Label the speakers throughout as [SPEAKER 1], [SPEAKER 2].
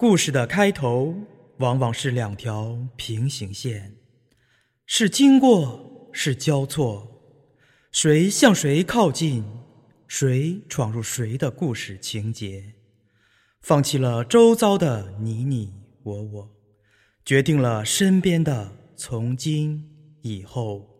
[SPEAKER 1] 故事的开头往往是两条平行线，是经过，是交错，谁向谁靠近，谁闯入谁的故事情节，放弃了周遭的你你我我，决定了身边的从今以后。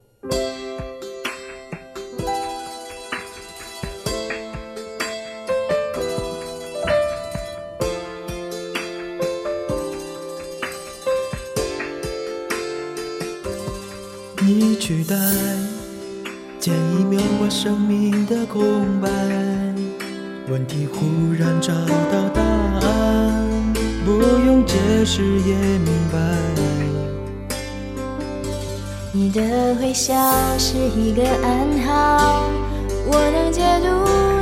[SPEAKER 2] 取代，见一秒我生命的空白。问题忽然找到答案，不用解释也明白。
[SPEAKER 3] 你的微笑是一个暗号，我能解读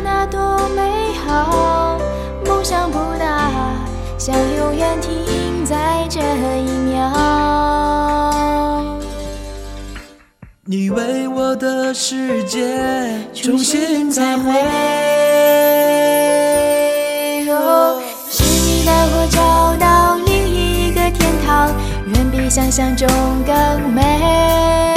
[SPEAKER 3] 那多美好。梦想不大，想永远停在这一秒。
[SPEAKER 2] 你为我的世界重新彩绘，
[SPEAKER 3] 是你带我找到另一个天堂，远比想象中更美。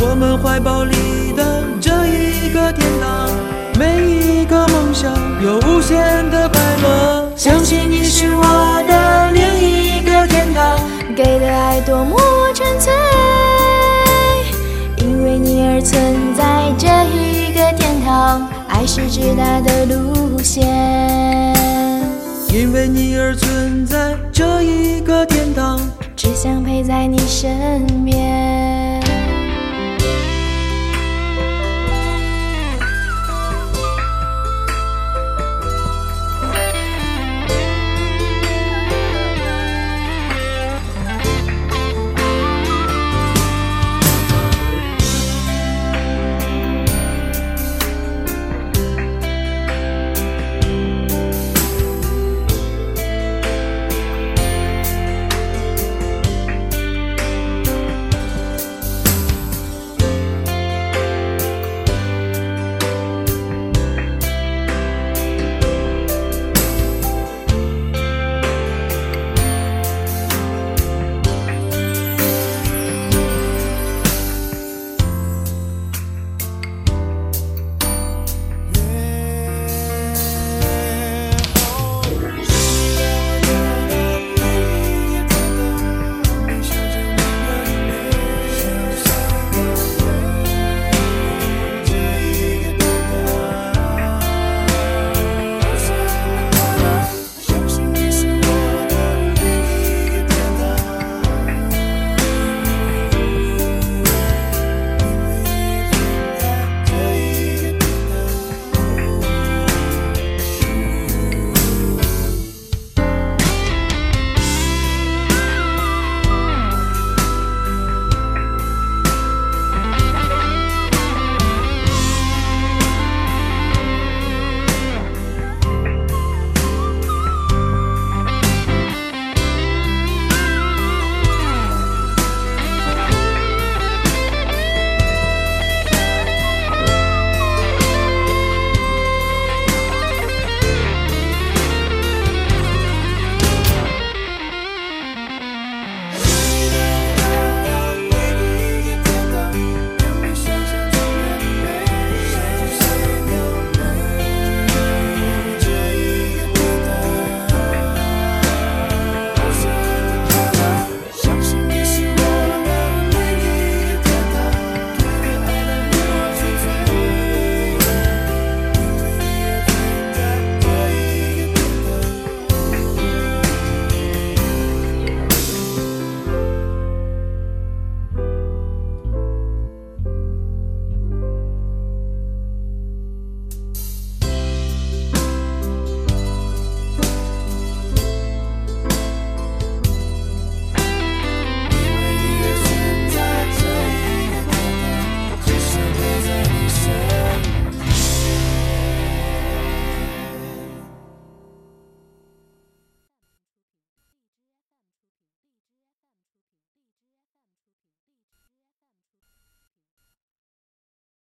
[SPEAKER 2] 我们怀抱里的这一个天堂，每一个梦想有无限的快乐。相信你是我
[SPEAKER 3] 是直达的路线。
[SPEAKER 2] 因为你而存在这一个天堂，
[SPEAKER 3] 只想陪在你身边。